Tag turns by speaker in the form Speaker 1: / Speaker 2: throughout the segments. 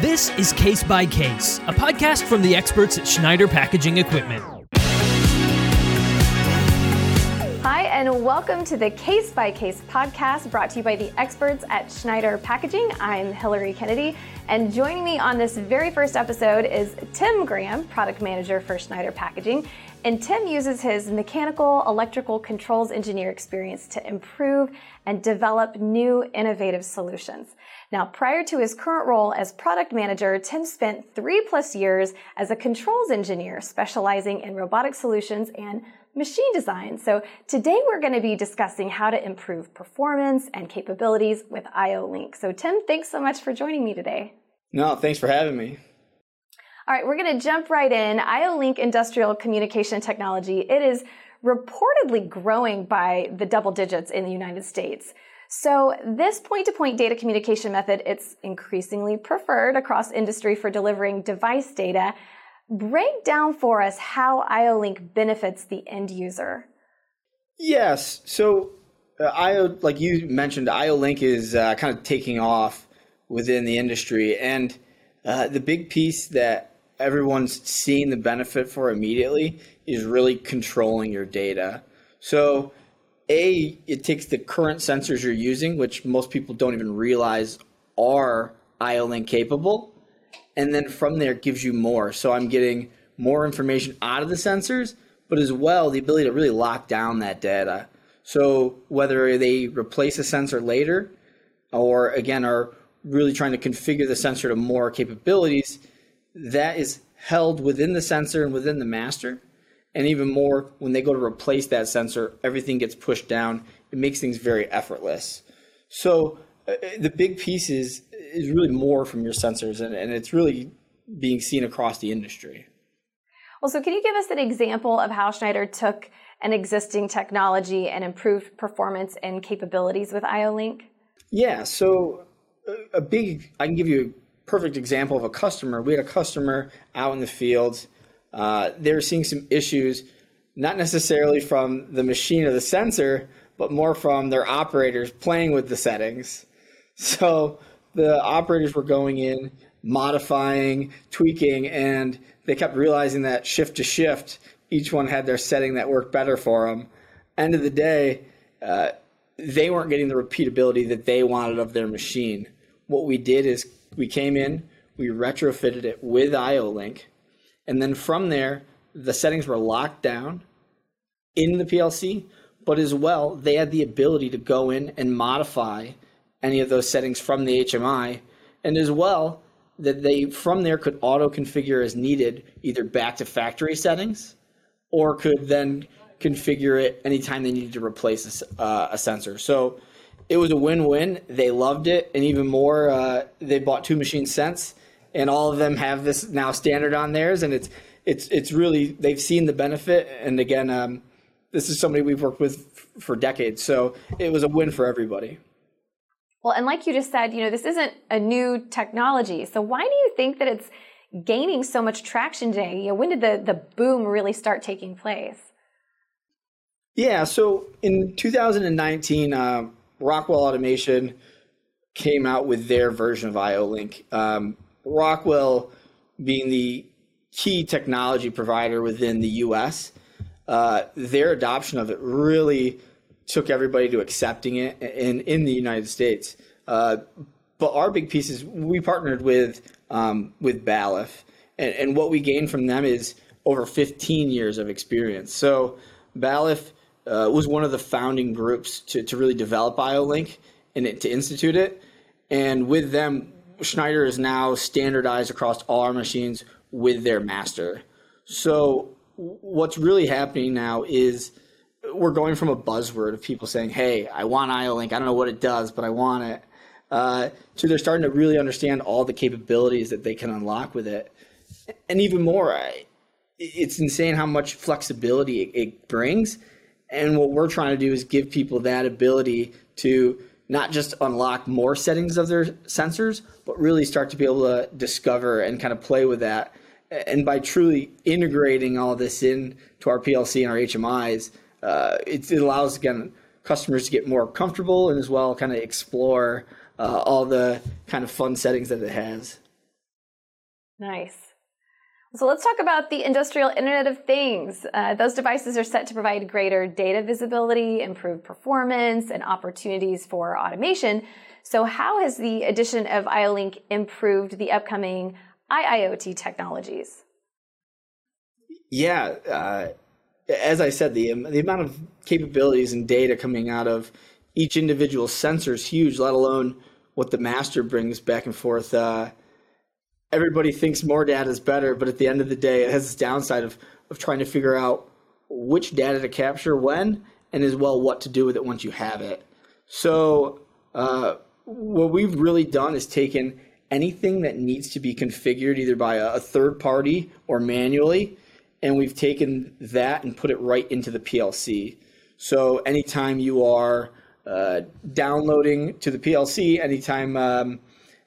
Speaker 1: This is Case by Case, a podcast from the experts at Schneider Packaging Equipment.
Speaker 2: Welcome to the Case by Case podcast brought to you by the experts at Schneider Packaging. I'm Hilary Kennedy, and joining me on this very first episode is Tim Graham, product manager for Schneider Packaging. And Tim uses his mechanical, electrical controls engineer experience to improve and develop new innovative solutions. Now, prior to his current role as product manager, Tim spent three plus years as a controls engineer specializing in robotic solutions and machine design. So today we're going to be discussing how to improve performance and capabilities with IO-Link. So Tim, thanks so much for joining me today.
Speaker 3: No, thanks for having me.
Speaker 2: All right, we're going to jump right in. IO-Link Industrial Communication Technology, it is reportedly growing by the double digits in the United States. So this point-to-point data communication method, it's increasingly preferred across industry for delivering device data. Break down for us how IO-Link benefits the end user.
Speaker 3: Yes. So uh, IO, like you mentioned, IO-Link is uh, kind of taking off within the industry, and uh, the big piece that everyone's seeing the benefit for immediately is really controlling your data. So a, it takes the current sensors you're using, which most people don't even realize are IO-Link capable, and then from there gives you more. So I'm getting more information out of the sensors, but as well the ability to really lock down that data. So whether they replace a sensor later, or again are really trying to configure the sensor to more capabilities, that is held within the sensor and within the master and even more, when they go to replace that sensor, everything gets pushed down. It makes things very effortless. So the big piece is, is really more from your sensors, and, and it's really being seen across the industry.
Speaker 2: Well, so can you give us an example of how Schneider took an existing technology and improved performance and capabilities with IO-Link?
Speaker 3: Yeah, so uh, a big, I can give you a perfect example of a customer. We had a customer out in the field uh, they were seeing some issues, not necessarily from the machine or the sensor, but more from their operators playing with the settings. So the operators were going in, modifying, tweaking, and they kept realizing that shift to shift, each one had their setting that worked better for them. End of the day, uh, they weren't getting the repeatability that they wanted of their machine. What we did is we came in, we retrofitted it with IO-Link, and then from there, the settings were locked down in the PLC, but as well, they had the ability to go in and modify any of those settings from the HMI. And as well, that they from there could auto configure as needed, either back to factory settings or could then configure it anytime they needed to replace a, uh, a sensor. So it was a win win. They loved it. And even more, uh, they bought two machines since and all of them have this now standard on theirs, and it's it's it's really they've seen the benefit. And again, um, this is somebody we've worked with for decades, so it was a win for everybody.
Speaker 2: Well, and like you just said, you know, this isn't a new technology. So why do you think that it's gaining so much traction today? You know, when did the the boom really start taking place?
Speaker 3: Yeah, so in 2019, uh, Rockwell Automation came out with their version of IO-Link. Um, Rockwell being the key technology provider within the U.S., uh, their adoption of it really took everybody to accepting it in, in the United States. Uh, but our big piece is we partnered with um, with Balluff, and, and, what we gained from them is over 15 years of experience. So Balluff uh, was one of the founding groups to, to really develop IO-Link and it, to institute it. And with them, Schneider is now standardized across all our machines with their master. So what's really happening now is we're going from a buzzword of people saying, "Hey, I want IO-Link. I don't know what it does, but I want it." Uh, to they're starting to really understand all the capabilities that they can unlock with it, and even more. I, it's insane how much flexibility it, it brings, and what we're trying to do is give people that ability to not just unlock more settings of their sensors, but really start to be able to discover and kind of play with that. And by truly integrating all this in to our PLC and our HMIs, uh, it, it, allows again customers to get more comfortable and as well kind of explore uh, all the kind of fun settings that it has.
Speaker 2: Nice. So let's talk about the industrial Internet of Things. Uh, those devices are set to provide greater data visibility, improved performance, and opportunities for automation. So, how has the addition of IO-Link improved the upcoming IIoT technologies?
Speaker 3: Yeah, uh, as I said, the the amount of capabilities and data coming out of each individual sensor is huge. Let alone what the master brings back and forth. Uh, everybody thinks more data is better, but at the end of the day, it has this downside of, of trying to figure out which data to capture when and as well what to do with it once you have it. So, uh, what we've really done is taken anything that needs to be configured either by a, a third party or manually, and we've taken that and put it right into the PLC. So, anytime you are uh, downloading to the PLC, anytime um,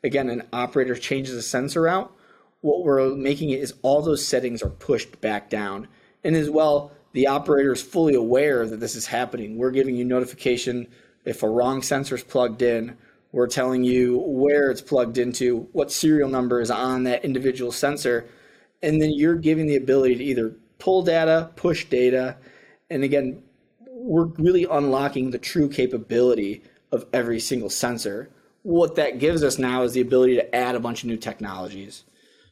Speaker 3: again, an operator changes a sensor out, what we're making it is all those settings are pushed back down. And as well, the operator is fully aware that this is happening. We're giving you notification if a wrong sensor is plugged in. We're telling you where it's plugged into, what serial number is on that individual sensor. And then you're giving the ability to either pull data, push data. And again, we're really unlocking the true capability of every single sensor what that gives us now is the ability to add a bunch of new technologies.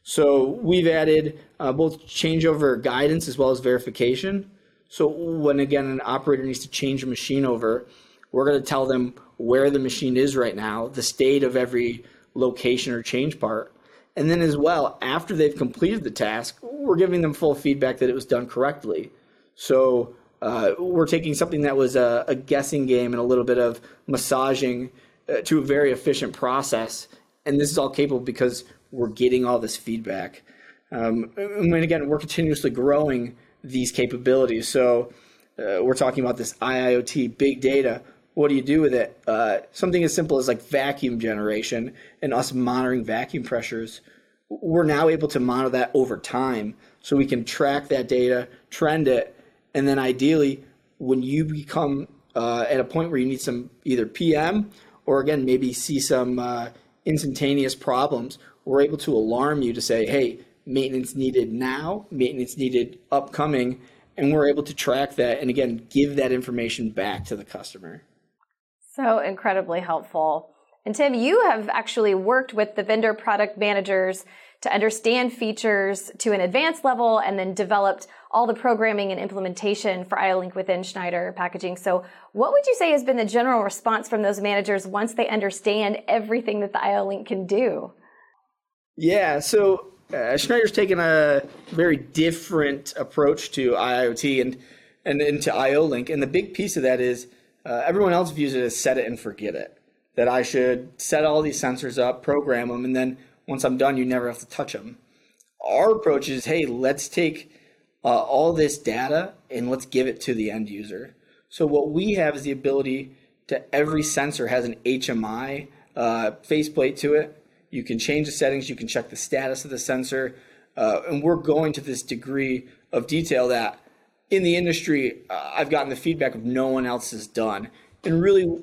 Speaker 3: So we've added uh, both changeover guidance as well as verification. So when again an operator needs to change a machine over, we're going to tell them where the machine is right now, the state of every location or change part. And then as well, after they've completed the task, we're giving them full feedback that it was done correctly. So uh, we're taking something that was a, a guessing game and a little bit of massaging uh, to a very efficient process. And this is all capable because we're getting all this feedback. Um, and again, we're continuously growing these capabilities. So uh, we're talking about this IIoT, big data. What do you do with it? Uh, something as simple as like vacuum generation and us monitoring vacuum pressures. We're now able to monitor that over time so we can track that data, trend it, and then ideally, when you become uh, at a point where you need some either PM or again, maybe see some uh, instantaneous problems, we're able to alarm you to say, hey, maintenance needed now, maintenance needed upcoming, and we're able to track that and again, give that information back to the customer.
Speaker 2: So incredibly helpful. And Tim, you have actually worked with the vendor product managers to understand features to an advanced level and then developed all the programming and implementation for IO-Link within Schneider packaging. So what would you say has been the general response from those managers once they understand everything that the IO-Link can do?
Speaker 3: Yeah, so uh, Schneider's taken a very different approach to IoT and, and into IO-Link. And the big piece of that is uh, everyone else views it as set it and forget it. That I should set all these sensors up, program them, and then once I'm done, you never have to touch them. Our approach is, hey, let's take uh, all this data and let's give it to the end user. So what we have is the ability to every sensor has an HMI uh, faceplate to it. You can change the settings. You can check the status of the sensor, uh, and we're going to this degree of detail that in the industry uh, I've gotten the feedback of no one else has done, and really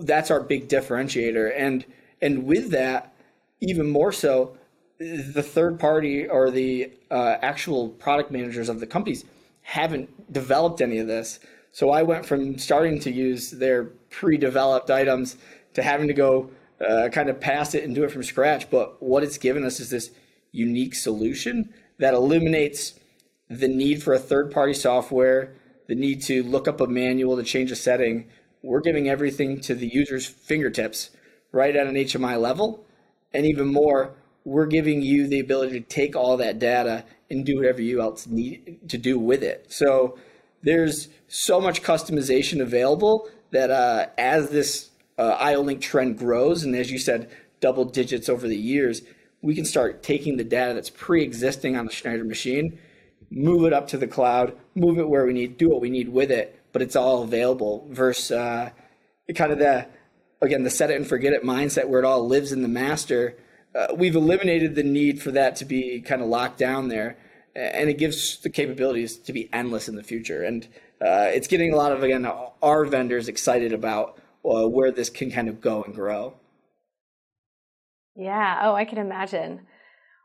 Speaker 3: that's our big differentiator. And and with that, even more so, the third party or the uh, actual product managers of the companies haven't developed any of this. So I went from starting to use their pre-developed items to having to go uh, kind of pass it and do it from scratch. But what it's given us is this unique solution that eliminates the need for a third-party software, the need to look up a manual to change a setting. We're giving everything to the user's fingertips right at an HMI level, and even more we're giving you the ability to take all that data and do whatever you else need to do with it. So there's so much customization available that uh, as this uh, IO-Link trend grows, and as you said, double digits over the years, we can start taking the data that's pre-existing on the Schneider machine, move it up to the cloud, move it where we need, do what we need with it, but it's all available. Versus uh, kind of the again the set it and forget it mindset where it all lives in the master uh, we've eliminated the need for that to be kind of locked down there, and it gives the capabilities to be endless in the future. And uh, it's getting a lot of again our vendors excited about uh, where this can kind of go and grow.
Speaker 2: Yeah. Oh, I can imagine.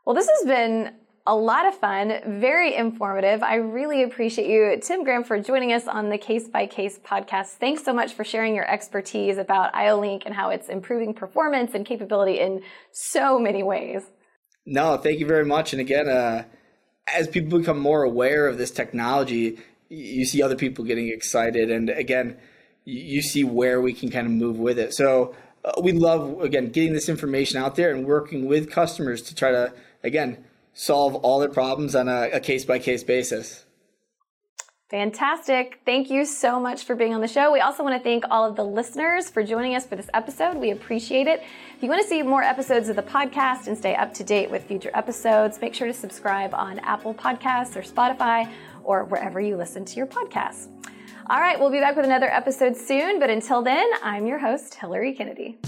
Speaker 2: Well, this has been a lot of fun, very informative. I really appreciate you, Tim Graham, for joining us on the Case by Case podcast. Thanks so much for sharing your expertise about IO-Link and how it's improving performance and capability in so many ways.
Speaker 3: No, thank you very much. And again, uh, as people become more aware of this technology, you see other people getting excited. And again, you see where we can kind of move with it. So uh, we love, again, getting this information out there and working with customers to try to, again, solve all their problems on a case by case basis.
Speaker 2: Fantastic. Thank you so much for being on the show. We also want to thank all of the listeners for joining us for this episode. We appreciate it. If you want to see more episodes of the podcast and stay up to date with future episodes, make sure to subscribe on Apple Podcasts or Spotify or wherever you listen to your podcasts. All right, we'll be back with another episode soon, but until then, I'm your host, Hilary Kennedy.